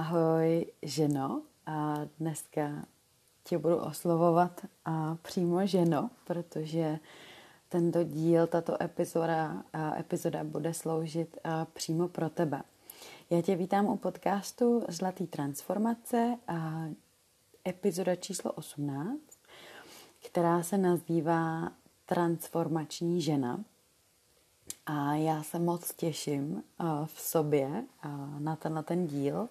Ahoj, ženo. A dneska tě budu oslovovat a přímo ženo, protože tento díl, tato epizoda, epizoda bude sloužit přímo pro tebe. Já tě vítám u podcastu Zlatý transformace a epizoda číslo 18, která se nazývá Transformační žena. A já se moc těším v sobě na ten, na ten díl,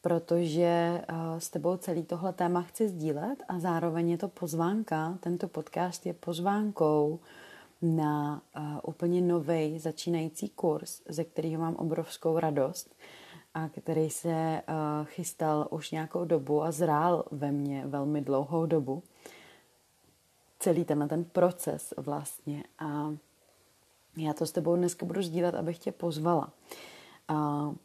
protože eh, s tebou celý tohle téma chci sdílet a zároveň je to pozvánka, tento podcast je pozvánkou na uh, úplně nový začínající kurz, ze kterého mám obrovskou radost a který se uh, chystal už nějakou dobu a zrál ve mně velmi dlouhou dobu. Celý tenhle ten proces vlastně a já to s tebou dneska budu sdílet, abych tě pozvala. Uh,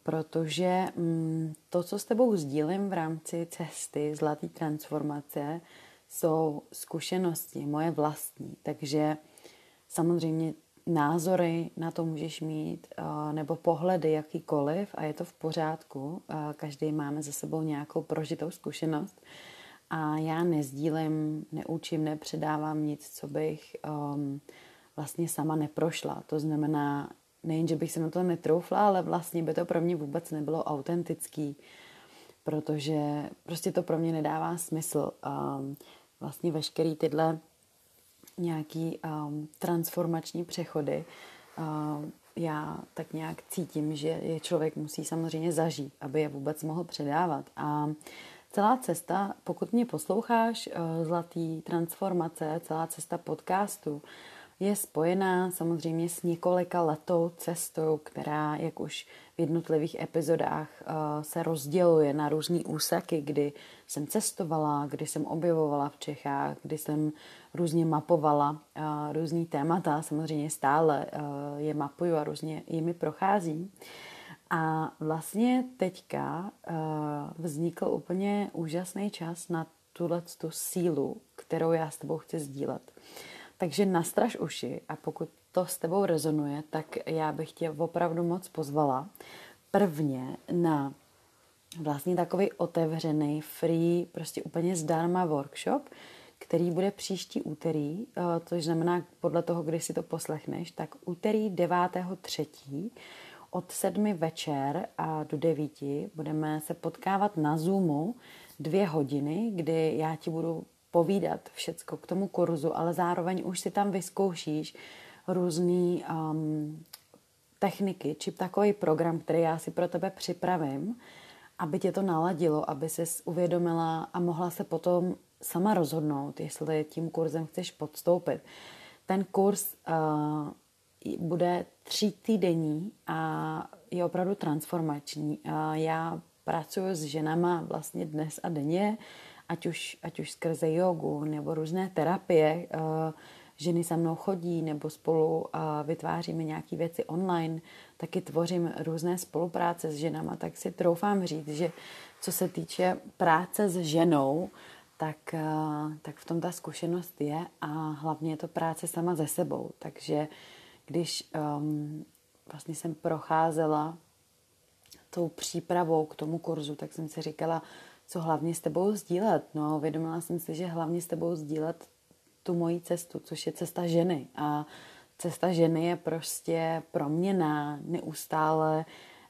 protože mm, to, co s tebou sdílím v rámci cesty zlatý transformace, jsou zkušenosti moje vlastní. Takže samozřejmě názory na to můžeš mít, nebo pohledy jakýkoliv a je to v pořádku. Každý máme za sebou nějakou prožitou zkušenost a já nezdílím, neučím, nepředávám nic, co bych um, vlastně sama neprošla. To znamená, nejen, že bych se na to netroufla, ale vlastně by to pro mě vůbec nebylo autentický, protože prostě to pro mě nedává smysl. Um, vlastně veškerý tyhle nějaký um, transformační přechody um, já tak nějak cítím, že je člověk musí samozřejmě zažít, aby je vůbec mohl předávat. A celá cesta, pokud mě posloucháš, uh, Zlatý transformace, celá cesta podcastu, je spojená samozřejmě s několika letou cestou, která, jak už v jednotlivých epizodách, eh, se rozděluje na různé úseky, kdy jsem cestovala, kdy jsem objevovala v Čechách, kdy jsem různě mapovala eh, různý témata, samozřejmě stále eh, je mapuju a různě jimi procházím. A vlastně teďka vznikl úplně úžasný čas na tuhle tu sílu, kterou já s tebou chci sdílet. Takže nastraž uši a pokud to s tebou rezonuje, tak já bych tě opravdu moc pozvala prvně na vlastně takový otevřený, free, prostě úplně zdarma workshop, který bude příští úterý, eh, znamená podle toho, kdy si to poslechneš, tak úterý 9.3. od 7 večer a do 9 budeme se potkávat na Zoomu dvě hodiny, kdy já ti budu povídat všecko k tomu kurzu, ale zároveň už si tam vyzkoušíš různé um, techniky, či takový program, který já si pro tebe připravím, aby tě to naladilo, aby se uvědomila a mohla se potom sama rozhodnout, jestli tím kurzem chceš podstoupit. Ten kurz uh, bude tří týdenní a je opravdu transformační. Uh, já pracuji s ženama vlastně dnes a denně, ať už, ať už skrze jogu nebo různé terapie, uh, ženy se mnou chodí nebo spolu vytváříme nějaké věci online, taky tvořím různé spolupráce s ženama, tak si troufám říct, že co se týče práce s ženou, tak, uh, tak v tom ta zkušenost je a hlavně je to práce sama ze sebou. Takže když um, vlastně jsem procházela tou přípravou k tomu kurzu, tak jsem si říkala, co hlavně s tebou sdílet. No, uvědomila jsem si, že hlavně s tebou sdílet tu moji cestu, což je cesta ženy. A cesta ženy je prostě proměná, neustále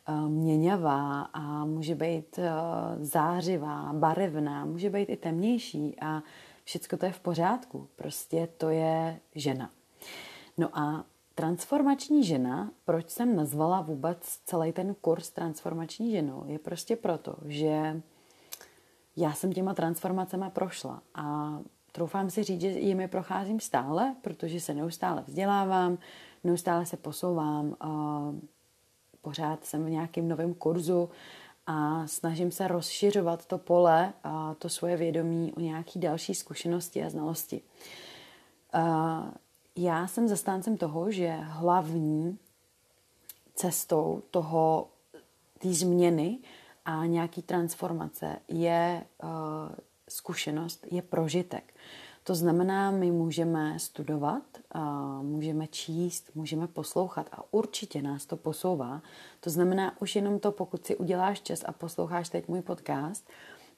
uh, měňavá a může být uh, zářivá, barevná, může být i temnější a všechno to je v pořádku. Prostě to je žena. No a transformační žena, proč jsem nazvala vůbec celý ten kurz transformační ženou, je prostě proto, že já jsem těma transformacemi prošla a troufám si říct, že jimi procházím stále, protože se neustále vzdělávám, neustále se posouvám, pořád jsem v nějakém novém kurzu a snažím se rozšiřovat to pole a to svoje vědomí o nějaké další zkušenosti a znalosti. Já jsem zastáncem toho, že hlavní cestou toho, té změny a nějaký transformace je uh, zkušenost, je prožitek. To znamená, my můžeme studovat, můžeme číst, můžeme poslouchat a určitě nás to posouvá. To znamená, už jenom to, pokud si uděláš čas a posloucháš teď můj podcast,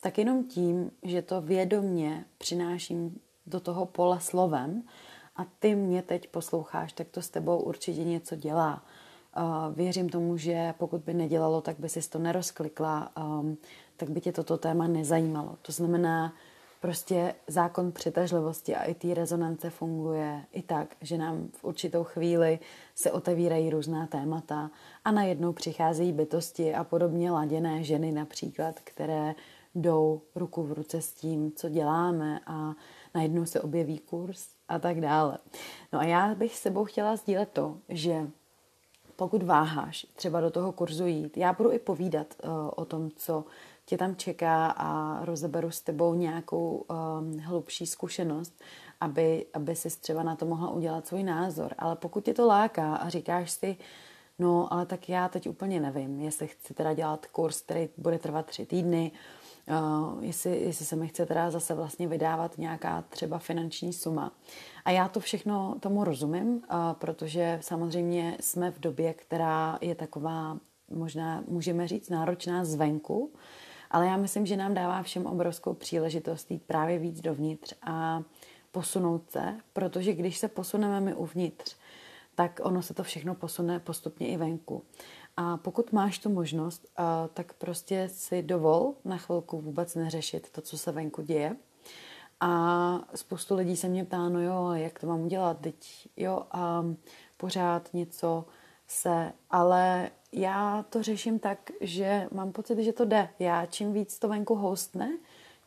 tak jenom tím, že to vědomně přináším do toho pole slovem a ty mě teď posloucháš, tak to s tebou určitě něco dělá. Věřím tomu, že pokud by nedělalo, tak by si to nerozklikla, um, tak by tě toto téma nezajímalo. To znamená, prostě zákon přitažlivosti a i té rezonance funguje i tak, že nám v určitou chvíli se otevírají různá témata a najednou přicházejí bytosti a podobně laděné ženy například, které jdou ruku v ruce s tím, co děláme a najednou se objeví kurz a tak dále. No a já bych s sebou chtěla sdílet to, že pokud váháš třeba do toho kurzu jít, já budu i povídat uh, o tom, co tě tam čeká a rozeberu s tebou nějakou um, hlubší zkušenost, aby, aby si třeba na to mohla udělat svůj názor. Ale pokud tě to láká a říkáš si, no ale tak já teď úplně nevím, jestli chci teda dělat kurz, který bude trvat tři týdny, uh, jestli, jestli se mi chce teda zase vlastně vydávat nějaká třeba finanční suma. A já to všechno tomu rozumím, uh, protože samozřejmě jsme v době, která je taková, možná můžeme říct, náročná zvenku, ale já myslím, že nám dává všem obrovskou příležitost jít právě víc dovnitř a posunout se, protože když se posuneme my uvnitř, tak ono se to všechno posune postupně i venku. A pokud máš tu možnost, tak prostě si dovol na chvilku vůbec neřešit to, co se venku děje. A spoustu lidí se mě ptá, no jo, jak to mám udělat, teď jo, a pořád něco se, ale já to řeším tak, že mám pocit, že to jde. Já čím víc to venku hostne,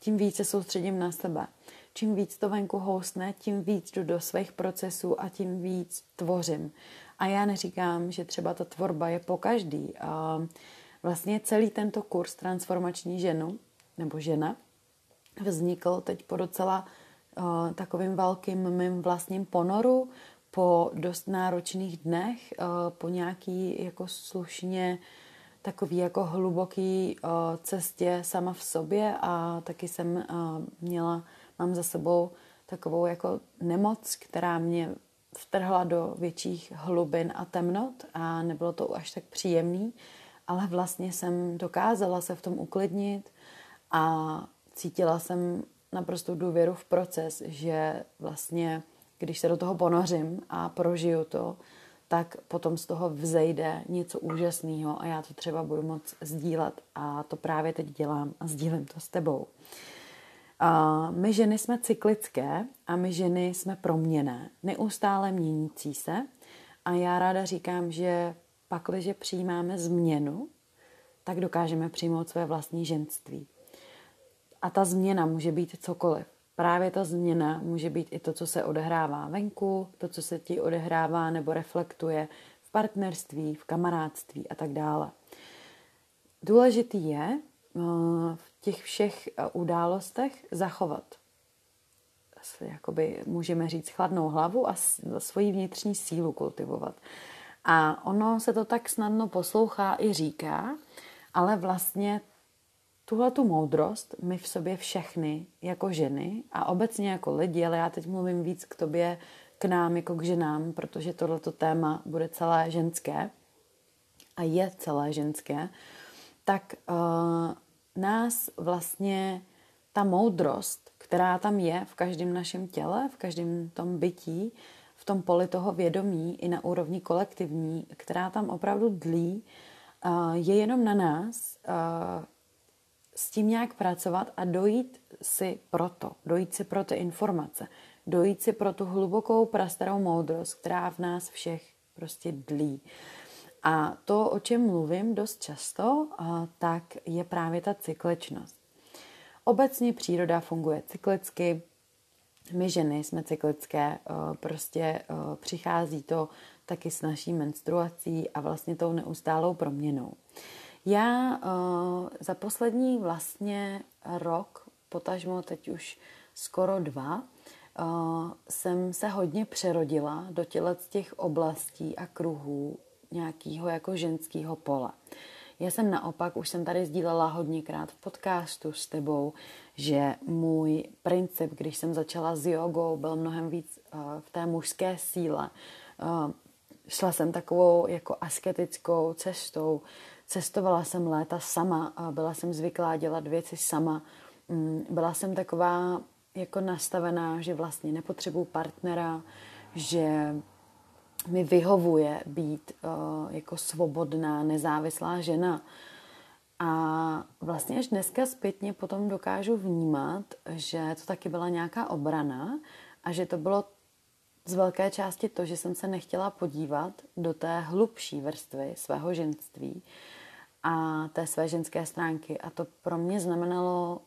tím víc se soustředím na sebe. Čím víc to venku hostne, tím víc jdu do svých procesů a tím víc tvořím. A já neříkám, že třeba ta tvorba je po každý. A vlastně celý tento kurz Transformační ženu, nebo žena, vznikl teď po docela uh, takovým velkým mým vlastním ponoru, po dost náročných dnech, uh, po nějaký jako slušně takový jako hluboký uh, cestě sama v sobě a taky jsem měla, mám za sebou takovou jako nemoc, která mě vtrhla do větších hlubin a temnot a nebylo to až tak příjemný, ale vlastně jsem dokázala se v tom uklidnit a cítila jsem naprosto důvěru v proces, že vlastně, když se do toho ponořím a prožiju to, tak potom z toho vzejde něco úžasného a já to třeba budu moc sdílet a to právě teď dělám a sdílím to s tebou. My ženy jsme cyklické a my ženy jsme proměné, neustále měnící se. A já ráda říkám, že pakliže přijímáme změnu, tak dokážeme přijmout své vlastní ženství. A ta změna může být cokoliv. Právě ta změna může být i to, co se odehrává venku, to, co se ti odehrává nebo reflektuje v partnerství, v kamarádství a tak dále. Důležitý je eh, v těch všech eh, událostech zachovat jakoby můžeme říct chladnou hlavu a svoji vnitřní sílu kultivovat. A ono se to tak snadno poslouchá i říká, ale vlastně tuhle tu moudrost my v sobě všechny jako ženy a obecně jako lidi, ale já teď mluvím víc k tobě, k nám jako k ženám, protože tohleto téma bude celé ženské a je celé ženské, tak uh, nás vlastně ta moudrost, která tam je v každém našem těle, v každém tom bytí, v tom poli toho vědomí i na úrovni kolektivní, která tam opravdu dlí, je jenom na nás s tím nějak pracovat a dojít si proto, dojít si pro ty informace, dojít si pro tu hlubokou prastarou moudrost, která v nás všech prostě dlí. A to, o čem mluvím dost často, tak je právě ta cykličnost. Obecně příroda funguje cyklicky, my ženy jsme cyklické, prostě přichází to taky s naší menstruací a vlastně tou neustálou proměnou. Já za poslední vlastně rok, potažmo teď už skoro dva, jsem se hodně přerodila do těle těch oblastí a kruhů nějakého jako ženského pola. Já jsem naopak, už jsem tady sdílela hodněkrát v podcastu s tebou, že můj princip, když jsem začala s jogou, byl mnohem víc uh, v té mužské síle. Uh, šla jsem takovou jako asketickou cestou, cestovala jsem léta sama, byla jsem zvyklá dělat věci sama. Mm, byla jsem taková jako nastavená, že vlastně nepotřebuji partnera, že mi vyhovuje být uh, jako svobodná, nezávislá žena. A vlastně až dneska zpětně potom dokážu vnímat, že to taky byla nějaká obrana a že to bylo z velké části to, že jsem se nechtěla podívat do té hlubší vrstvy svého ženství a té své ženské stránky. A to pro mě znamenalo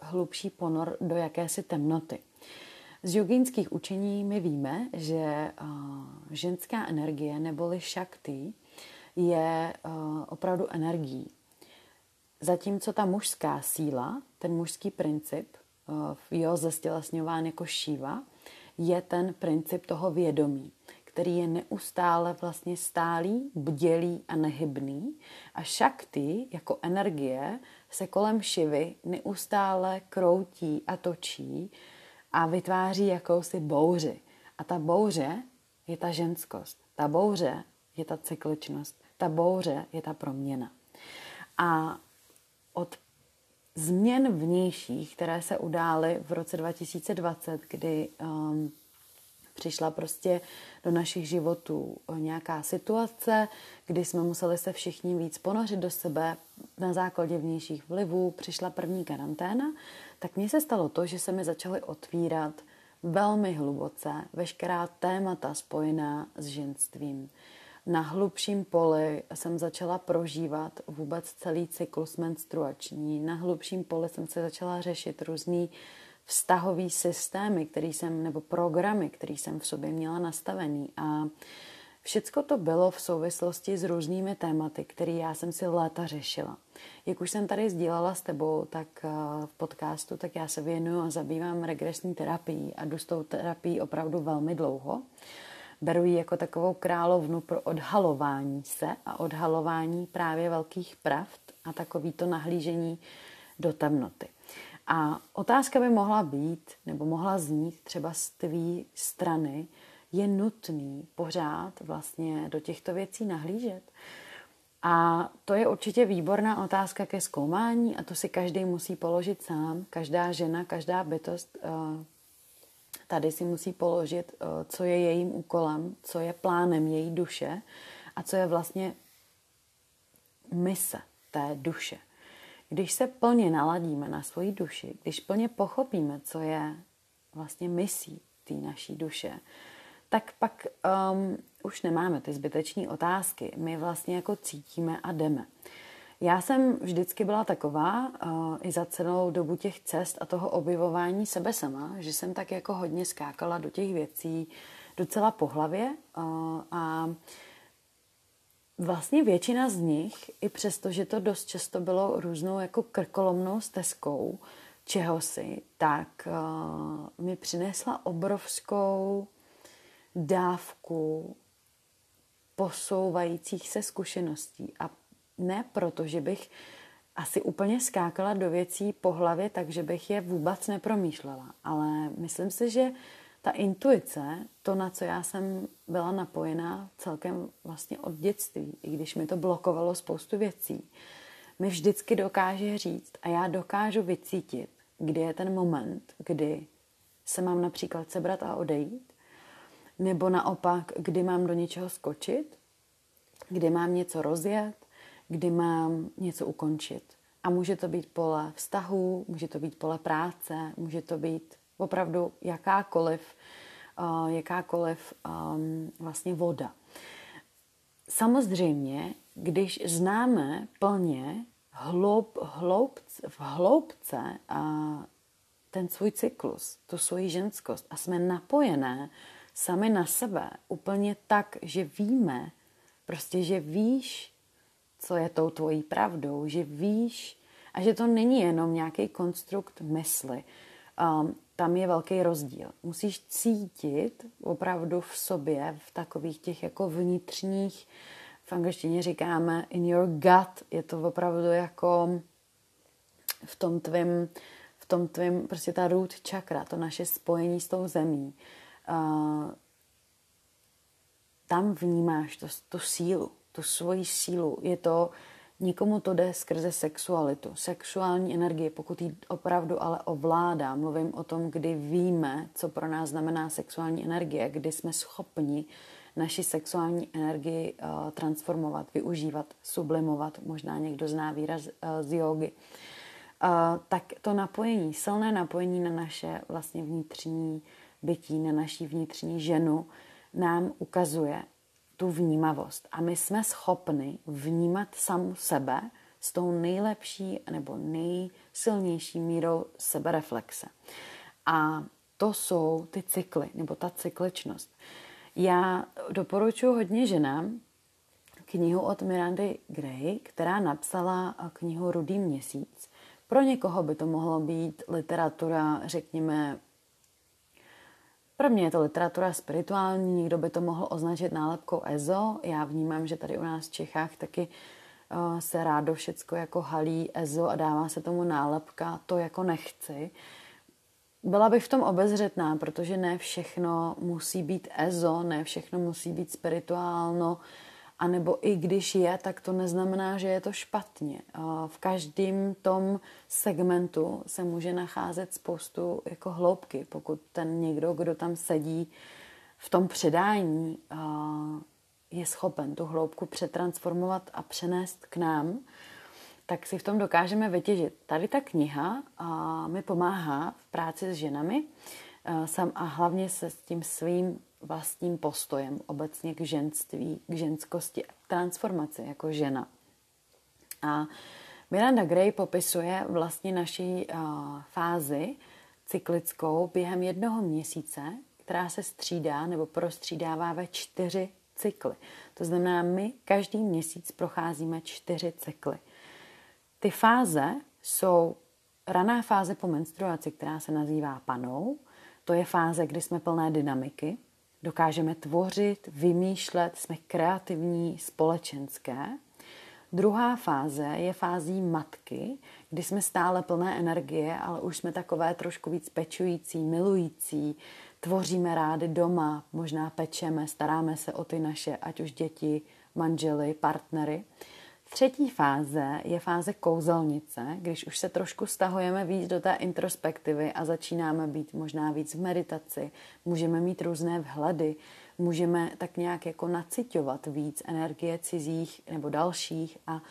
hlubší ponor do jakési temnoty. Z jogínských učení my víme, že uh, ženská energie neboli šakty je uh, opravdu energií. Zatímco ta mužská síla, ten mužský princip, uh, jo, zestělesňován jako šíva, je ten princip toho vědomí, který je neustále vlastně stálý, bdělý a nehybný. A šakty jako energie se kolem šivy neustále kroutí a točí a vytváří jakousi bouři. A ta bouře je ta ženskost. Ta bouře je ta cykličnost. Ta bouře je ta proměna. A od změn vnějších, které se udály v roce 2020, kdy um, přišla prostě do našich životů nějaká situace, kdy jsme museli se všichni víc ponořit do sebe na základě vnějších vlivů, přišla první karanténa, tak mně se stalo to, že se mi začaly otvírat velmi hluboce veškerá témata spojená s ženstvím. Na hlubším poli jsem začala prožívat vůbec celý cyklus menstruační. Na hlubším poli jsem se začala řešit různý vztahový systémy, který jsem, nebo programy, který jsem v sobě měla nastavený. A Všecko to bylo v souvislosti s různými tématy, které já jsem si léta řešila. Jak už jsem tady sdílela s tebou, tak eh, v podcastu, tak já se věnuju a zabývám regresní terapií a jdu s tou terapií opravdu velmi dlouho. Beru ji jako takovou královnu pro odhalování se a odhalování právě velkých pravd a takový to nahlížení do temnoty. A otázka by mohla být, nebo mohla znít třeba z tvý strany, je nutný pořád vlastně do těchto věcí nahlížet. A to je určitě výborná otázka ke zkoumání a to si každý musí položit sám. Každá žena, každá bytost eh, tady si musí položit, eh, co je jejím úkolem, co je plánem její duše a co je vlastně mise té duše. Když se plně naladíme na svoji duši, když plně pochopíme, co je vlastně misí té naší duše, tak pak um, už nemáme ty zbyteční otázky. My vlastně jako cítíme a jdeme. Já jsem vždycky byla taková uh, i za celou dobu těch cest a toho objevování sebe sama, že jsem tak jako hodně skákala do těch věcí docela po hlavě uh, a vlastně většina z nich, i přesto, že to dost často bylo různou jako krkolomnou stezkou čehosi, tak uh, mi přinesla obrovskou dávku posouvajících se zkušeností. A ne proto, že bych asi úplně skákala do věcí po hlavě, takže bych je vůbec nepromýšlela. Ale myslím si, že ta intuice, to, na co já jsem byla napojená celkem vlastně od dětství, i když mi to blokovalo spoustu věcí, mi vždycky dokáže říct a já dokážu vycítit, kdy je ten moment, kdy se mám například sebrat a odejít, nebo naopak, kdy mám do něčeho skočit, kdy mám něco rozjet, kdy mám něco ukončit. A může to být pole vztahu, může to být pole práce, může to být opravdu jakákoliv, uh, jakákoliv um, vlastně voda. Samozřejmě, když známe plně hloub, hloub, v hloubce a ten svůj cyklus, tu svoji ženskost a jsme napojené sami na sebe úplně tak, že víme, prostě, že víš, co je tou tvojí pravdou, že víš a že to není jenom nějaký konstrukt mysli. Um, tam je velký rozdíl. Musíš cítit opravdu v sobě, v takových těch jako vnitřních, v angličtině říkáme in your gut, je to opravdu jako v tom tvým, v tom tvým, prostě ta root chakra, to naše spojení s tou zemí. Tam vnímáš to, tu sílu, tu svoji sílu. Je to, Nikomu to jde skrze sexualitu, sexuální energie, pokud ji opravdu ale ovládá. Mluvím o tom, kdy víme, co pro nás znamená sexuální energie, kdy jsme schopni naši sexuální energii uh, transformovat, využívat, sublimovat. Možná někdo zná výraz uh, z jogy. Uh, tak to napojení, silné napojení na naše vlastně vnitřní bytí, na naší vnitřní ženu nám ukazuje, tu vnímavost. A my jsme schopni vnímat samu sebe s tou nejlepší nebo nejsilnější mírou sebereflexe. A to jsou ty cykly, nebo ta cykličnost. Já doporučuji hodně ženám knihu od Mirandy Gray, která napsala knihu Rudý měsíc. Pro někoho by to mohlo být literatura, řekněme, pro mě je to literatura spirituální, někdo by to mohl označit nálepkou EZO. Já vnímám, že tady u nás v Čechách taky uh, se rádo všecko jako halí EZO a dává se tomu nálepka, to jako nechci. Byla bych v tom obezřetná, protože ne všechno musí být EZO, ne všechno musí být spirituálno, a nebo i když je, tak to neznamená, že je to špatně. V každém tom segmentu se může nacházet spoustu jako hloubky, pokud ten někdo, kdo tam sedí v tom předání, je schopen tu hloubku přetransformovat a přenést k nám, tak si v tom dokážeme vytěžit. Tady ta kniha mi pomáhá v práci s ženami sam a hlavně se s tím svým vlastním postojem obecně k ženství, k ženskosti, k transformaci jako žena. A Miranda Gray popisuje vlastně naší uh, fázi cyklickou během jednoho měsíce, která se střídá nebo prostřídává ve čtyři cykly. To znamená, my každý měsíc procházíme čtyři cykly. Ty fáze jsou raná fáze po menstruaci, která se nazývá panou. To je fáze, kdy jsme plné dynamiky, dokážeme tvořit, vymýšlet, jsme kreativní, společenské. Druhá fáze je fází matky, kdy jsme stále plné energie, ale už jsme takové trošku víc pečující, milující, tvoříme rády doma, možná pečeme, staráme se o ty naše, ať už děti, manžely, partnery. Třetí fáze je fáze kouzelnice, když už se trošku stahujeme víc do té introspektivy a začínáme být možná víc v meditaci, můžeme mít různé vhledy, můžeme tak nějak jako naciťovat víc energie cizích nebo dalších a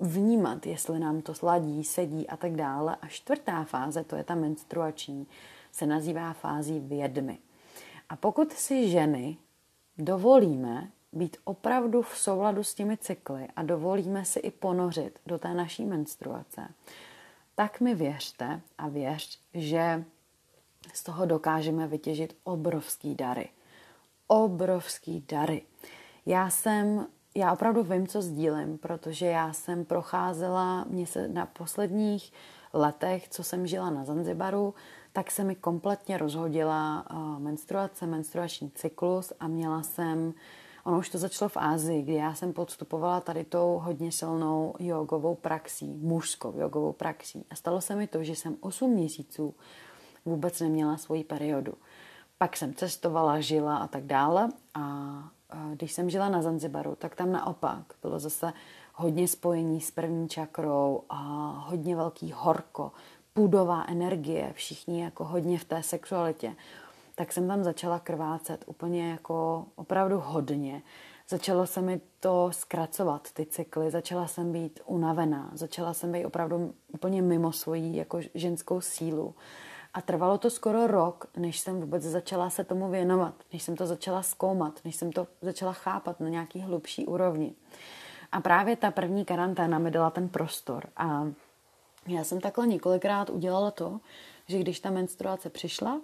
vnímat, jestli nám to sladí, sedí a tak dále. A čtvrtá fáze, to je ta menstruační, se nazývá fází vědmy. A pokud si ženy dovolíme být opravdu v souladu s těmi cykly a dovolíme si i ponořit do té naší menstruace, tak mi věřte a věř, že z toho dokážeme vytěžit obrovský dary. Obrovský dary. Já jsem, já opravdu vím, co sdílím, protože já jsem procházela, mě se na posledních letech, co jsem žila na Zanzibaru, tak se mi kompletně rozhodila menstruace, menstruační cyklus a měla jsem Ono už to začalo v Ázii, kdy já jsem podstupovala tady tou hodně silnou jogovou praxí, mužskou jogovou praxí. A stalo se mi to, že jsem 8 měsíců vůbec neměla svoji periodu. Pak jsem cestovala, žila a tak dále. A když jsem žila na Zanzibaru, tak tam naopak bylo zase hodně spojení s první čakrou a hodně velký horko, půdová energie, všichni jako hodně v té sexualitě tak jsem tam začala krvácet úplně jako opravdu hodně. Začalo se mi to zkracovat, ty cykly, začala jsem být unavená, začala jsem být opravdu úplně mimo svoji jako ženskou sílu. A trvalo to skoro rok, než jsem vůbec začala se tomu věnovat, než jsem to začala zkoumat, než jsem to začala chápat na nějaký hlubší úrovni. A právě ta první karanténa mi dala ten prostor. A já jsem takhle několikrát udělala to, že když ta menstruace přišla,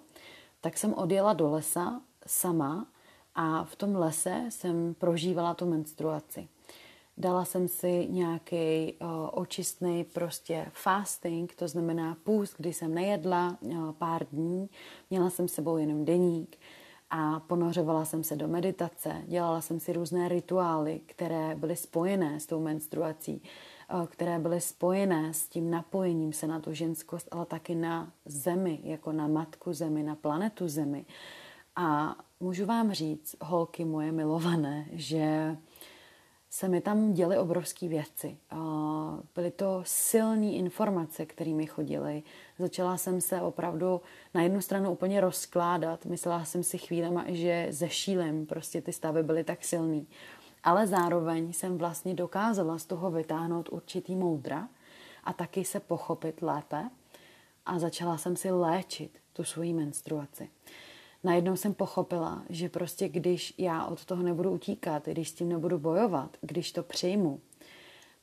tak jsem odjela do lesa sama a v tom lese jsem prožívala tu menstruaci. Dala jsem si nějaký uh, očistný prostě fasting, to znamená půst, kdy jsem nejedla uh, pár dní, měla jsem sebou jenom deník a ponořovala jsem se do meditace, dělala jsem si různé rituály, které byly spojené s tou menstruací, eh, které byly spojené s tím napojením se na tu ženskost, ale taky na zemi, jako na matku zemi, na planetu zemi. A můžu vám říct, holky moje milované, že se mi tam děly obrovské věci. Byly to silné informace, kterými chodily. Začala jsem se opravdu na jednu stranu úplně rozkládat. Myslela jsem si chvílema, že zešílem. Prostě ty stavy byly tak silný. Ale zároveň jsem vlastně dokázala z toho vytáhnout určitý moudra a taky se pochopit lépe. A začala jsem si léčit tu svoji menstruaci najednou jsem pochopila, že prostě když já od toho nebudu utíkat, když s tím nebudu bojovat, když to přijmu,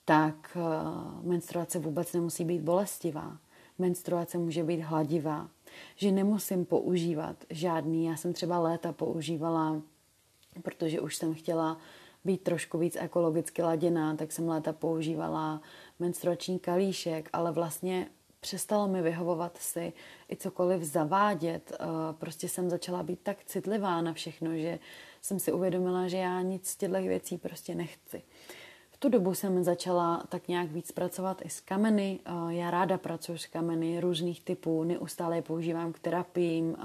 tak uh, menstruace vůbec nemusí být bolestivá. Menstruace může být hladivá. Že nemusím používat žádný, já jsem třeba léta používala, protože už jsem chtěla být trošku víc ekologicky laděná, tak jsem léta používala menstruační kalíšek, ale vlastně přestalo mi vyhovovat si i cokoliv zavádět. Eh, prostě jsem začala být tak citlivá na všechno, že jsem si uvědomila, že já nic z těchto věcí prostě nechci. V tu dobu jsem začala tak nějak víc pracovat i s kameny. Eh, já ráda pracuji s kameny různých typů, neustále je používám k terapiím, eh,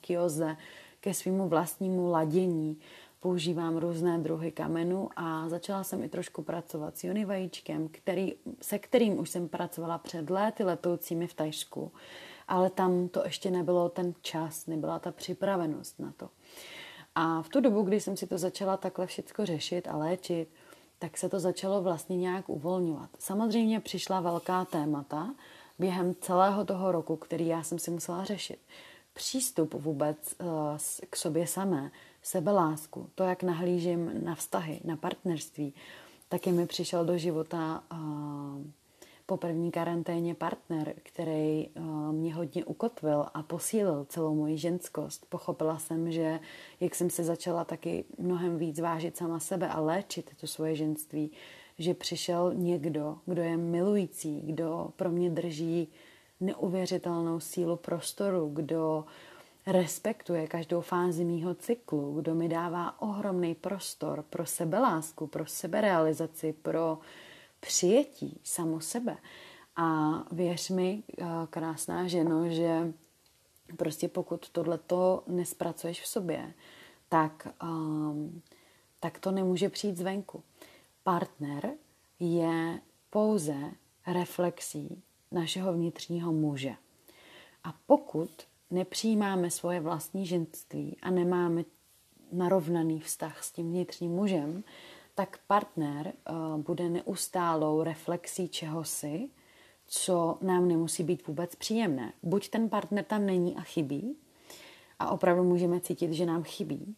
k joze, ke svýmu vlastnímu ladění používám různé druhy kamenů a začala jsem i trošku pracovat s Jony vajíčkem, který, se kterým už jsem pracovala před léty letoucími v Tajsku, ale tam to ještě nebylo ten čas, nebyla ta připravenost na to. A v tu dobu, kdy jsem si to začala takhle všechno řešit a léčit, tak se to začalo vlastně nějak uvolňovat. Samozřejmě přišla velká témata během celého toho roku, který já jsem si musela řešit. Přístup vůbec uh, k sobě samé, sebelásku, to, jak nahlížím na vztahy, na partnerství, taky mi přišel do života po první karanténě partner, který mě hodně ukotvil a posílil celou moji ženskost. Pochopila jsem, že jak jsem se začala taky mnohem víc vážit sama sebe a léčit to svoje ženství, že přišel někdo, kdo je milující, kdo pro mě drží neuvěřitelnou sílu prostoru, kdo uh, respektuje každou fázi mýho cyklu, kdo mi dává ohromný prostor pro sebelásku, pro seberealizaci, pro přijetí samo sebe. A věř mi, eh, krásná ženo, že prostě pokud tohleto nespracuješ v sobě, tak, um, tak to nemůže přijít zvenku. Partner je pouze reflexí našeho vnitřního muže. A pokud nepřijímáme svoje vlastní ženství a nemáme narovnaný vztah s tím vnitřním mužem, tak partner uh, bude neustálou reflexí čehosi, co nám nemusí být vůbec příjemné. Buď ten partner tam není a chybí, a opravdu můžeme cítit, že nám chybí,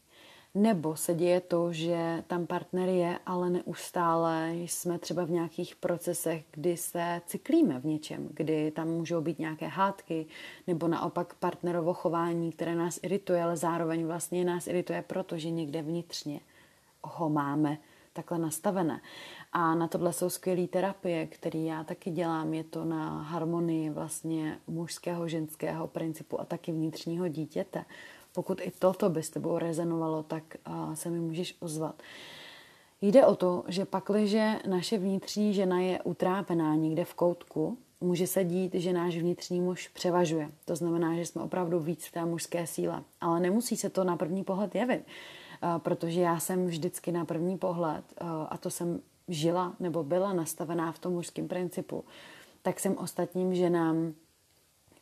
nebo se děje to, že tam partner je, ale neustále jsme třeba v nějakých procesech, kdy se cyklíme v něčem, kdy tam můžou být nějaké hádky, nebo naopak partnerovo chování, které nás irituje, ale zároveň vlastně nás irituje, protože někde vnitřně ho máme takhle nastavené. A na tohle jsou skvělé terapie, které já taky dělám. Je to na harmonii vlastně mužského, ženského principu a taky vnitřního dítěte. Pokud i toto by s tebou rezenovalo, tak se mi můžeš ozvat. Jde o to, že pakliže naše vnitřní žena je utrápená někde v koutku, může se dít, že náš vnitřní muž převažuje. To znamená, že jsme opravdu víc v té mužské síle. Ale nemusí se to na první pohled jevit, protože já jsem vždycky na první pohled, a to jsem žila nebo byla nastavená v tom mužském principu, tak jsem ostatním ženám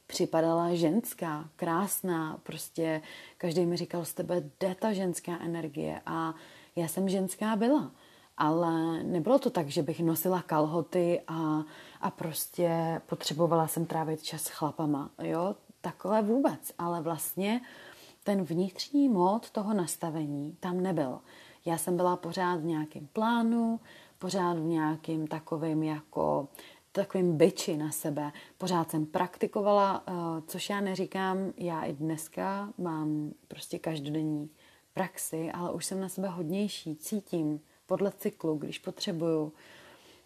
připadala ženská, krásná, prostě každý mi říkal, z tebe jde ta ženská energie a já jsem ženská byla. Ale nebylo to tak, že bych nosila kalhoty a, a prostě potřebovala jsem trávit čas s chlapama. Jo, takhle vůbec. Ale vlastně ten vnitřní mód toho nastavení tam nebyl. Já jsem byla pořád v nějakém plánu, pořád v nějakým takovým jako takovým byči na sebe. Pořád jsem praktikovala, eh, což já neříkám, já i dneska mám prostě každodenní praxi, ale už jsem na sebe hodnější, cítím podle cyklu, když potřebuju,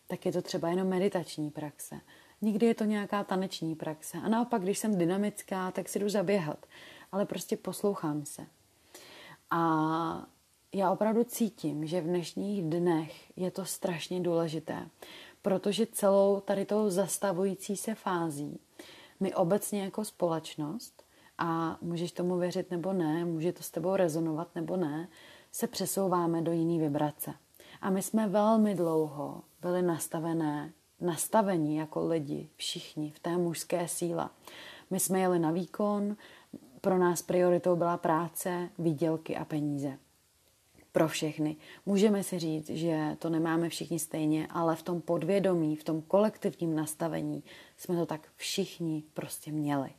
tak je to třeba jenom meditační praxe. Nikdy je to nějaká taneční praxe. A naopak, když jsem dynamická, tak si jdu zaběhat. Ale prostě poslouchám se. A já opravdu cítím, že v dnešních dnech je to strašně důležité, protože celou tady tou zastavující se fází my obecně jako společnost, a můžeš tomu věřit nebo ne, může to s tebou rezonovat nebo ne, se přesouváme do jiný vibrace. A my jsme velmi dlouho byli nastavené, nastavení jako lidi, všichni v té mužské síle. My jsme jeli na výkon, pro nás prioritou byla práce, výdělky a peníze. Pro všechny. Můžeme si říct, že to nemáme všichni stejně, ale v tom podvědomí, v tom kolektivním nastavení jsme to tak všichni prostě měli.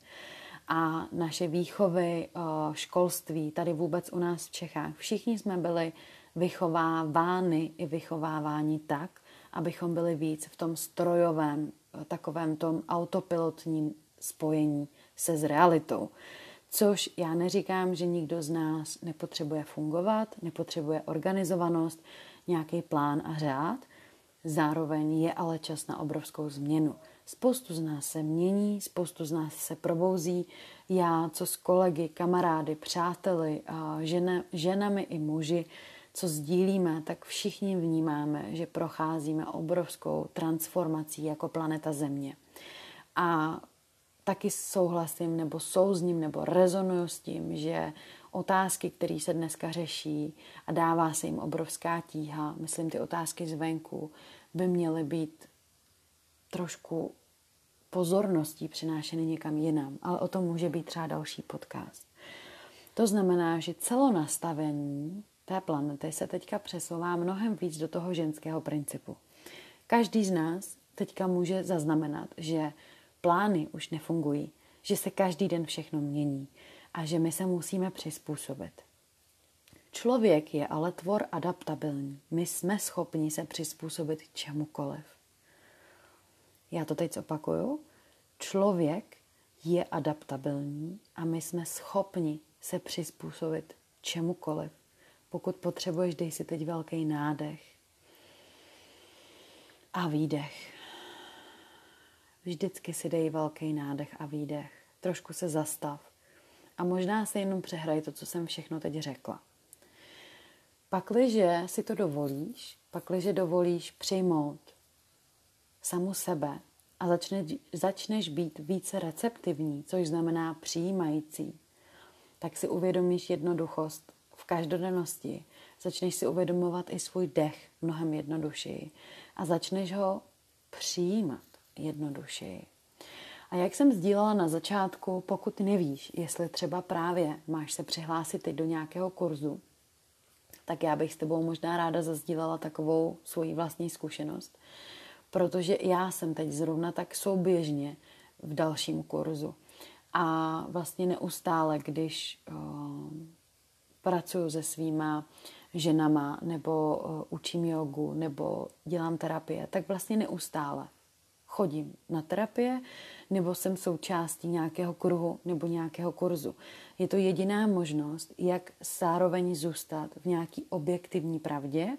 A naše výchovy, eh, školství, tady vůbec u nás v Čechách, všichni jsme byli vychovávány i vychováváni tak, abychom byli víc v tom strojovém, eh, takovém tom autopilotním spojení se s realitou. Což já neříkám, že nikdo z nás nepotřebuje fungovat, nepotřebuje organizovanost, nějaký plán a řád. Zároveň je ale čas na obrovskou změnu. Spoustu z nás se mění, spoustu z nás se probouzí. Já, co s kolegy, kamarády, přáteli, žena, ženami i muži, co sdílíme, tak všichni vnímáme, že procházíme obrovskou transformací jako planeta Země. A taky souhlasím nebo souzním nebo rezonuju s tím, že otázky, které se dneska řeší a dává se jim obrovská tíha, myslím ty otázky zvenku, by měly být trošku pozorností přinášeny někam jinam, ale o tom může být třeba další podcast. To znamená, že celonastavení té planety se teďka přesouvá mnohem víc do toho ženského principu. Každý z nás teďka může zaznamenat, že plány už nefungují, že se každý den všechno mění a že my se musíme přizpůsobit. Člověk je ale tvor adaptabilní. My jsme schopni se přizpůsobit čemukoliv. Já to teď opakuju. Člověk je adaptabilní a my jsme schopni se přizpůsobit čemukoliv. Pokud potřebuješ, dej si teď velký nádech a výdech. Vždycky si dej velký nádech a výdech. Trošku se zastav. A možná se jenom přehraj to, co jsem všechno teď řekla. Pakliže si to dovolíš, pakliže dovolíš přijmout samu sebe a začne, začneš být více receptivní, což znamená přijímající, tak si uvědomíš jednoduchost v každodennosti. Začneš si uvědomovat i svůj dech mnohem jednodušeji a začneš ho přijímat jednodušeji. A jak jsem sdílela na začátku, pokud nevíš, jestli třeba právě máš se přihlásit teď do nějakého kurzu, tak já bych s tebou možná ráda zazdílela takovou svoji vlastní zkušenost, protože já jsem teď zrovna tak souběžně v dalším kurzu. A vlastně neustále, když uh, pracuji se svýma ženama, nebo uh, učím jogu, nebo dělám terapie, tak vlastně neustále chodím na terapie, nebo jsem součástí nějakého kruhu nebo nějakého kurzu. Je to jediná možnost, jak zároveň zůstat v nějaký objektivní pravdě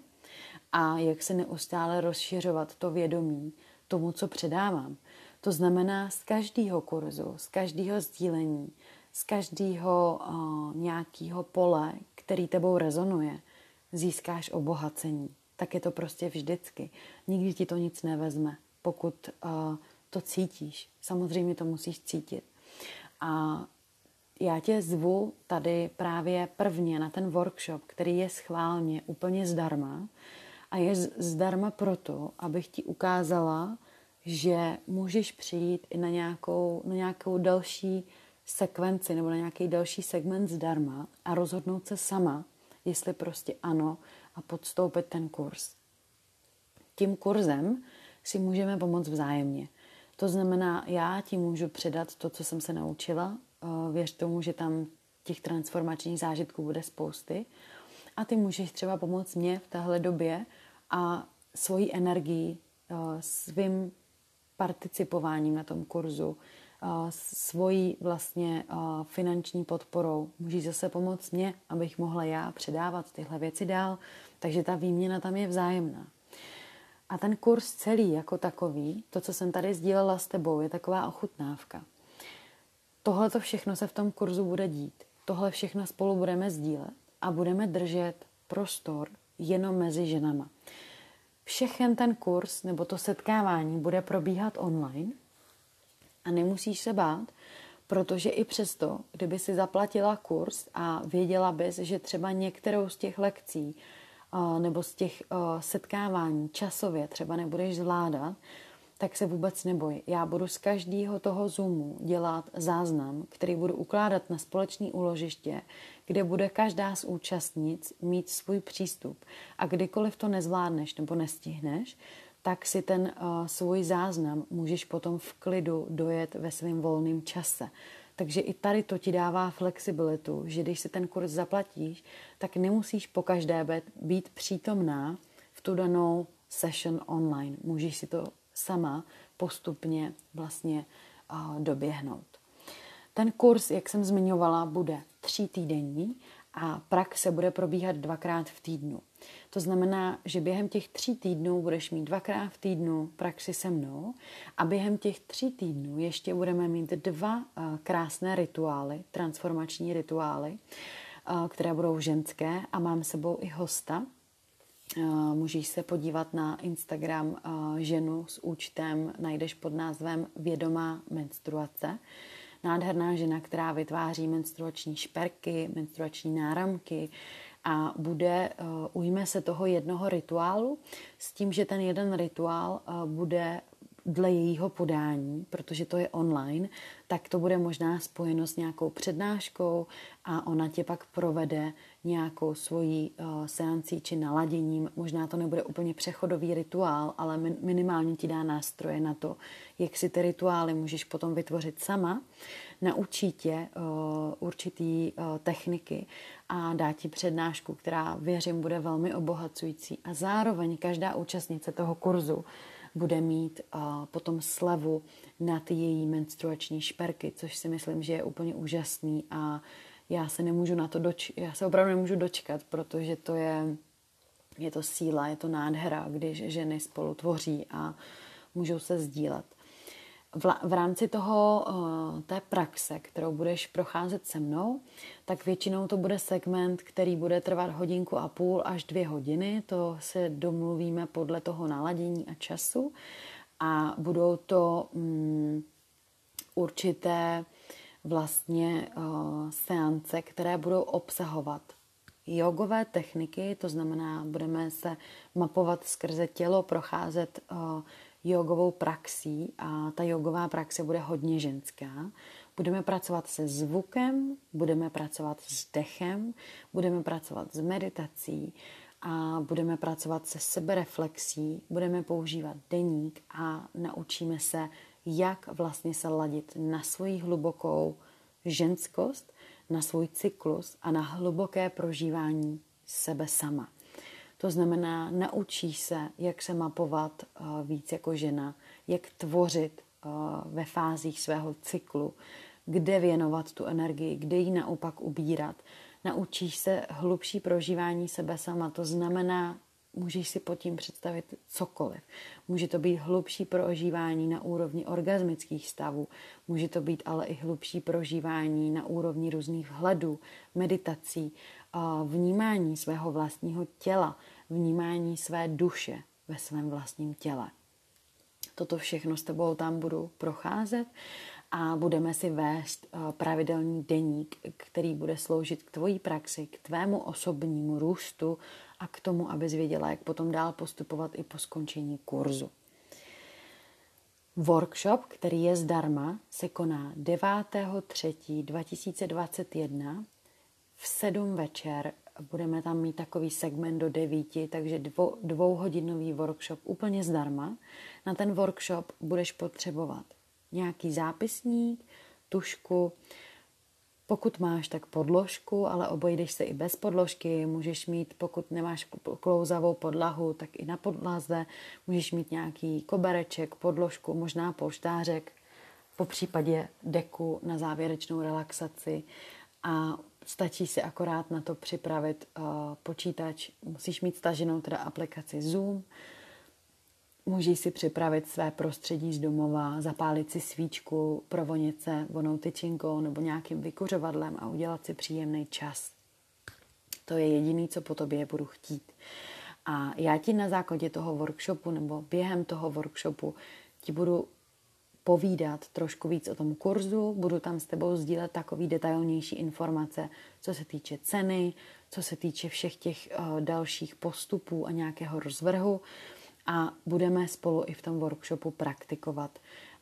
a jak se neustále rozšiřovat to vědomí tomu, co předávám. To znamená z každého kurzu, z každého sdílení, z každého uh, nějakého pole, který tebou rezonuje, získáš obohacení. Tak je to prostě vždycky. Nikdy ti to nic nevezme pokud uh, to cítíš. Samozřejmě to musíš cítit. A já tě zvu tady právě prvně na ten workshop, který je schválně úplně zdarma. A je zdarma proto, abych ti ukázala, že můžeš přijít i na nějakou, na nějakou další sekvenci nebo na nějaký další segment zdarma a rozhodnout se sama, jestli prostě ano a podstoupit ten kurz. Tím kurzem si můžeme pomoct vzájemně. To znamená, já ti můžu předat to, co jsem se naučila. Eh, věř tomu, že tam těch transformačních zážitků bude spousty. A ty můžeš třeba pomoct mě v téhle době a svojí energií, eh, svým participováním na tom kurzu, eh, svojí vlastně finanční podporou. Můžeš zase pomoct mě, abych mohla já předávat tyhle věci dál. Takže ta výměna tam je vzájemná. A ten kurz celý jako takový, to, co jsem tady sdílela s tebou, je taková ochutnávka. Tohle to všechno se v tom kurzu bude dít. Tohle všechno spolu budeme sdílet a budeme držet prostor jenom mezi ženama. Všechen ten kurz nebo to setkávání bude probíhat online a nemusíš se bát, protože i přesto, kdyby si zaplatila kurz a věděla bys, že třeba některou z těch lekcí nebo z těch setkávání časově třeba nebudeš zvládat, tak se vůbec neboj. Já budu z každého toho Zoomu dělat záznam, který budu ukládat na společné úložiště, kde bude každá z účastnic mít svůj přístup. A kdykoliv to nezvládneš nebo nestihneš, tak si ten uh, svůj záznam můžeš potom v klidu dojet ve svém volném čase. Takže i tady to ti dává flexibilitu, že když si ten kurz zaplatíš, tak nemusíš po každé být přítomná v tu danou session online. Můžeš si to sama postupně vlastně uh, doběhnout. Ten kurz, jak jsem zmiňovala, bude tří týdenní a praxe bude probíhat dvakrát v týdnu. To znamená, že během těch tří týdnů budeš mít dvakrát v týdnu praxi se mnou a během těch tří týdnů ještě budeme mít dva uh, krásné rituály, transformační rituály, uh, které budou ženské a mám sebou i hosta, Můžeš se podívat na Instagram ženu s účtem, najdeš pod názvem Vědomá menstruace. Nádherná žena, která vytváří menstruační šperky, menstruační náramky a bude, ujme se toho jednoho rituálu s tím, že ten jeden rituál bude dle jejího podání, protože to je online, tak to bude možná spojeno s nějakou přednáškou a ona tě pak provede nějakou svojí uh, seancí či naladěním. Možná to nebude úplně přechodový rituál, ale min, minimálně ti dá nástroje na to, jak si ty rituály můžeš potom vytvořit sama. Naučí tě uh, určitý uh, techniky a dá ti přednášku, která věřím bude velmi obohacující. A zároveň každá účastnice toho kurzu bude mít potom slevu na ty její menstruační šperky, což si myslím, že je úplně úžasný a já se nemůžu na to doč- já se opravdu nemůžu dočkat, protože to je, je to síla, je to nádhera, když ženy spolu tvoří a můžou se sdílet. V, rámci toho, uh, té praxe, kterou budeš procházet se mnou, tak většinou to bude segment, který bude trvat hodinku a půl až dvě hodiny. To se domluvíme podle toho naladění a času. A budou to um, určité vlastně uh, seance, které budou obsahovat jogové techniky, to znamená, budeme se mapovat skrze tělo, procházet uh, jogovou praxí a ta jogová praxe bude hodně ženská. Budeme pracovat se zvukem, budeme pracovat s dechem, budeme pracovat s meditací a budeme pracovat se sebereflexí, budeme používat deník a naučíme se, jak vlastně se ladit na svoji hlubokou ženskost, na svůj cyklus a na hluboké prožívání sebe sama. To znamená, naučíš se, jak se mapovat uh, víc jako žena, jak tvořit uh, ve fázích svého cyklu, kde věnovat tu energii, kde ji naopak ubírat. Naučíš se hlubší prožívání sebe sama, to znamená, můžeš si pod tím představit cokoliv. Může to být hlubší prožívání na úrovni orgasmických stavů, může to být ale i hlubší prožívání na úrovni různých hledů, meditací, vnímání svého vlastního těla, vnímání své duše ve svém vlastním těle. Toto všechno s tebou tam budu procházet a budeme si vést pravidelný deník, který bude sloužit k tvojí praxi, k tvému osobnímu růstu a k tomu, abys věděla, jak potom dál postupovat i po skončení kurzu. Workshop, který je zdarma, se koná 9.3.2021 v 7 večer. Budeme tam mít takový segment do 9, takže dvou, dvouhodinový workshop úplně zdarma. Na ten workshop budeš potřebovat nějaký zápisník, tušku, pokud máš, tak podložku, ale obejdeš se i bez podložky. Můžeš mít, pokud nemáš klouzavou podlahu, tak i na podlaze. Můžeš mít nějaký kobereček, podložku, možná polštářek, po případě deku na závěrečnou relaxaci. A stačí si akorát na to připravit uh, počítač. Musíš mít staženou teda aplikaci Zoom, Můžeš si připravit své prostředí z domova, zapálit si svíčku, provonit se vonou tyčinkou nebo nějakým vykuřovadlem a udělat si příjemný čas. To je jediné, co po tobě budu chtít. A já ti na základě toho workshopu nebo během toho workshopu ti budu povídat trošku víc o tom kurzu, budu tam s tebou sdílet takový detailnější informace, co se týče ceny, co se týče všech těch uh, dalších postupů a nějakého rozvrhu a budeme spolu i v tom workshopu praktikovat.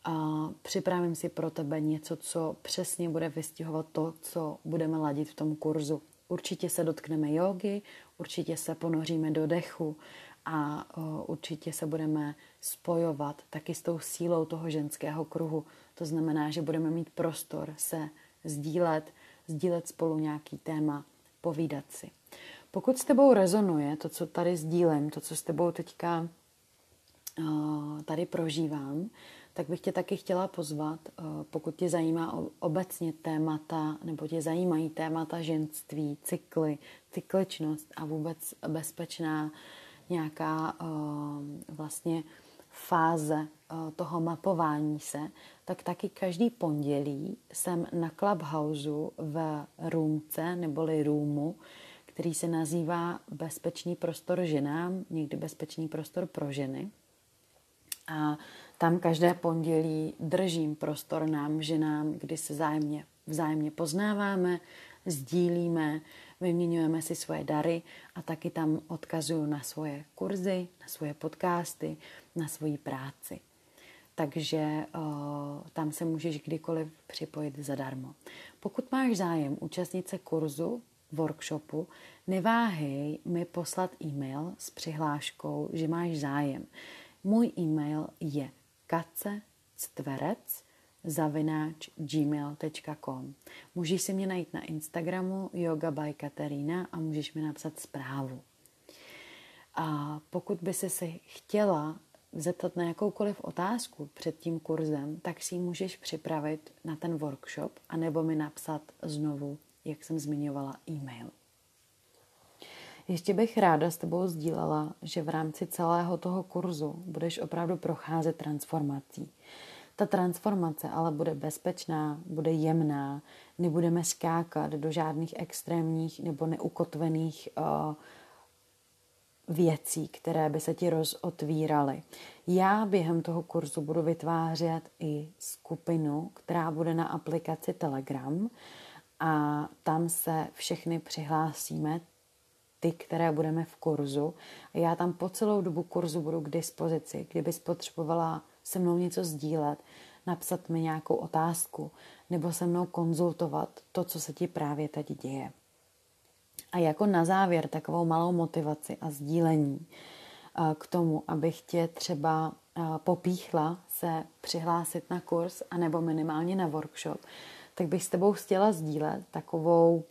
Uh, připravím si pro tebe něco, co přesně bude vystihovat to, co budeme ladit v tom kurzu. Určitě se dotkneme jogy, určitě se ponoříme do dechu a určitě se budeme spojovat taky s tou sílou toho ženského kruhu. To znamená, že budeme mít prostor se sdílet, sdílet spolu nějaký téma, povídat si. Pokud s tebou rezonuje to, co tady sdílím, to, co s tebou teďka tady prožívám, tak bych tě taky chtěla pozvat, pokud tě zajímá obecně témata, nebo tě zajímají témata ženství, cykly, cykličnost a vůbec bezpečná nějaká uh, vlastně fáze toho mapování se, tak taky každý pondělí jsem na Clubhouse v roomce neboli roomu, který se nazývá Bezpečný prostor ženám, někdy Bezpečný prostor pro ženy. A tam každé pondělí držím prostor nám, ženám, kdy se zájemně, vzájemně poznáváme, sdílíme, vyměňujeme si svoje dary a taky tam odkazuju na svoje kurzy, na svoje podcasty, na svoji práci. Takže uh, tam se můžeš kdykoliv připojit zadarmo. Pokud máš zájem účastnit se kurzu, workshopu, neváhej mi poslat e-mail s přihláškou, že máš zájem. Můj e-mail je kacectverec zavináč gmail.com. Můžeš si mě najít na Instagramu Yoga by Katerina a můžeš mi napsat zprávu. A pokud by si se chtěla zeptat na jakoukoliv otázku před tím kurzem, tak si ji můžeš připravit na ten workshop anebo mi napsat znovu, jak jsem zmiňovala, e-mail. Ještě bych ráda s tebou sdílela, že v rámci celého toho kurzu budeš opravdu procházet transformací. Ta transformace ale bude bezpečná, bude jemná, nebudeme skákat do žádných extrémních nebo neukotvených uh, věcí, které by se ti rozotvíraly. Já během toho kurzu budu vytvářet i skupinu, která bude na aplikaci Telegram a tam se všechny přihlásíme, ty, které budeme v kurzu. Já tam po celou dobu kurzu budu k dispozici. Kdyby potřebovala se mnou něco sdílet, napsat mi nějakou otázku nebo se mnou konzultovat to, co se ti právě teď děje. A jako na závěr takovou malou motivaci a sdílení eh, k tomu, abych tě třeba eh, popíchla se přihlásit na kurz anebo minimálně na workshop, tak bych s tebou chtěla sdílet takovou,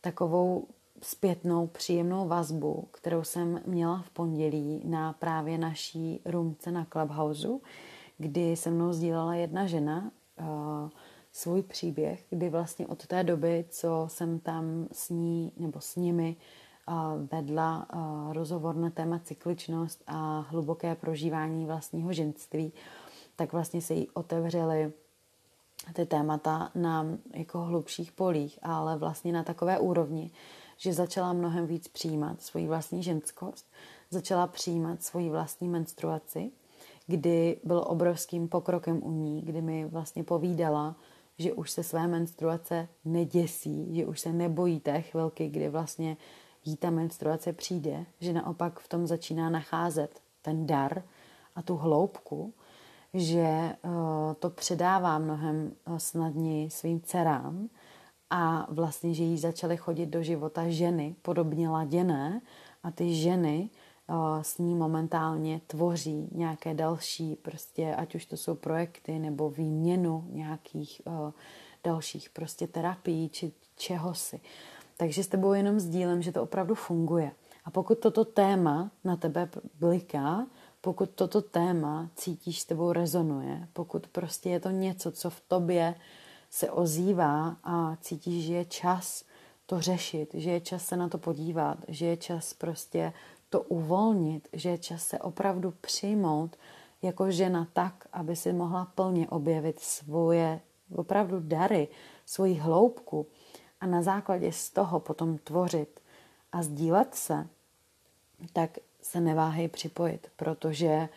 takovou zpětnou příjemnou vazbu, kterou jsem měla v pondělí na právě naší roomce na Clubhouse, kdy se mnou sdílela jedna žena uh, svůj příběh, kdy vlastně od té doby, co jsem tam s ní nebo s nimi uh, vedla uh, rozhovor na téma cykličnost a hluboké prožívání vlastního ženství, tak vlastně se jí otevřely ty témata na jako hlubších polích, ale vlastně na takové úrovni, že začala mnohem víc přijímat svoji vlastní ženskost, začala přijímat svoji vlastní menstruaci, kdy byl obrovským pokrokem u ní, kdy mi vlastně povídala, že už se své menstruace neděsí, že už se nebojí té chvilky, kdy vlastně jí ta menstruace přijde, že naopak v tom začíná nacházet ten dar a tu hloubku, že uh, to předává mnohem uh, snadněji svým dcerám a vlastně, že jí začaly chodit do života ženy podobně laděné a ty ženy uh, s ní momentálně tvoří nějaké další, prostě ať už to jsou projekty nebo výměnu nějakých uh, dalších prostě terapií či čehosi. Takže s tebou jenom sdílem, že to opravdu funguje. A pokud toto téma na tebe bliká, pokud toto téma cítíš s tebou rezonuje, pokud prostě je to něco, co v tobě uh, se ozývá a cítíš, že je čas to řešit, že je čas se na to podívat, že je čas prostě to uvolnit, že je čas se opravdu přijmout jako žena tak, aby si mohla plně objevit svoje opravdu dary, svoji hloubku a na základě z toho potom tvořit a sdílet se, tak se neváhej připojit, protože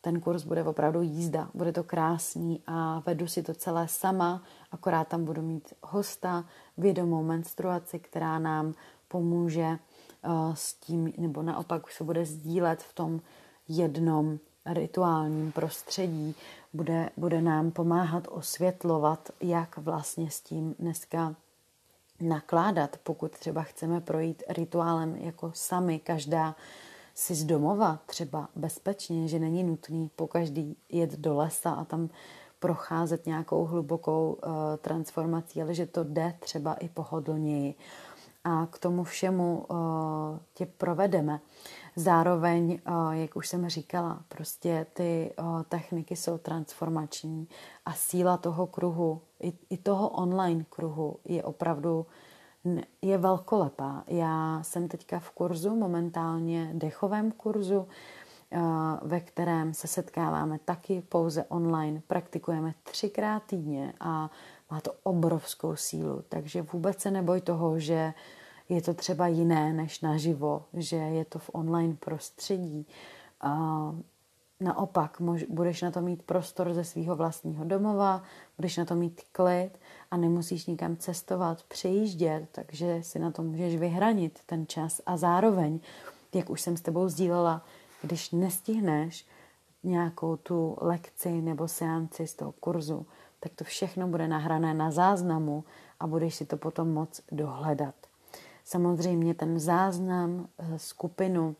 ten kurz bude opravdu jízda, bude to krásný a vedu si to celé sama, akorát tam budu mít hosta, vědomou menstruaci, která nám pomůže uh, s tím, nebo naopak se bude sdílet v tom jednom rituálním prostředí, bude, bude nám pomáhat osvětlovat, jak vlastně s tím dneska nakládat, pokud třeba chceme projít rituálem jako sami, každá si z domova třeba bezpečně, že není nutný po každý jet do lesa a tam procházet nějakou hlubokou uh, transformací, ale že to jde třeba i pohodlněji. A k tomu všemu uh, tě provedeme. Zároveň, uh, jak už jsem říkala, prostě ty uh, techniky jsou transformační a síla toho kruhu, i, i toho online kruhu je opravdu je velkolepá. Já jsem teďka v kurzu, momentálně dechovém kurzu, eh, ve kterém se setkáváme taky pouze online, praktikujeme třikrát týdně a má to obrovskou sílu, takže vůbec se neboj toho, že je to třeba jiné než naživo, že je to v online prostředí. Naopak, mož, budeš na to mít prostor ze svého vlastního domova, budeš na to mít klid a nemusíš nikam cestovat, přejíždět, takže si na to můžeš vyhranit ten čas. A zároveň, jak už jsem s tebou sdílela, když nestihneš nějakou tu lekci nebo seanci z toho kurzu, tak to všechno bude nahrané na záznamu a budeš si to potom moc dohledat. Samozřejmě ten záznam, eh, skupinu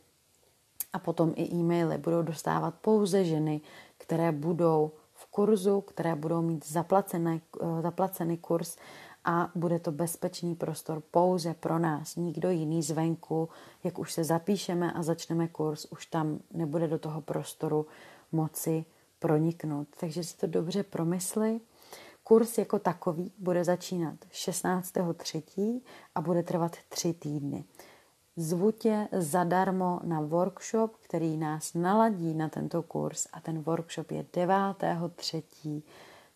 a potom i e-maily budou dostávat pouze ženy, které budou v kurzu, které budou mít zaplacené, eh, zaplacený kurz a bude to bezpečný prostor pouze pro nás, nikdo jiný zvenku. Jak už se zapíšeme a začneme kurz, už tam nebude do toho prostoru moci proniknout. Takže si to dobře promysli. Kurs jako takový bude začínat 16.3. a bude trvat tři týdny. Zvu tě zadarmo na workshop, který nás naladí na tento kurz a ten workshop je 9.3.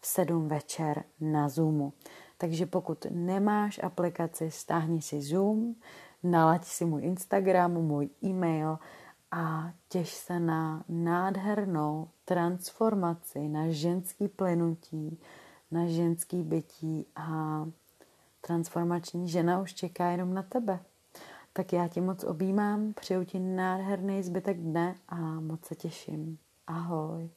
v 7 večer na Zoomu. Takže pokud nemáš aplikaci, stáhni si Zoom, nalaď si můj Instagram, můj e-mail a těš se na nádhernou transformaci, na ženský plynutí, na ženský bytí a transformační žena už čeká jenom na tebe. Tak já ti moc objímám, přeju ti nádherný zbytek dne a moc se těším. Ahoj.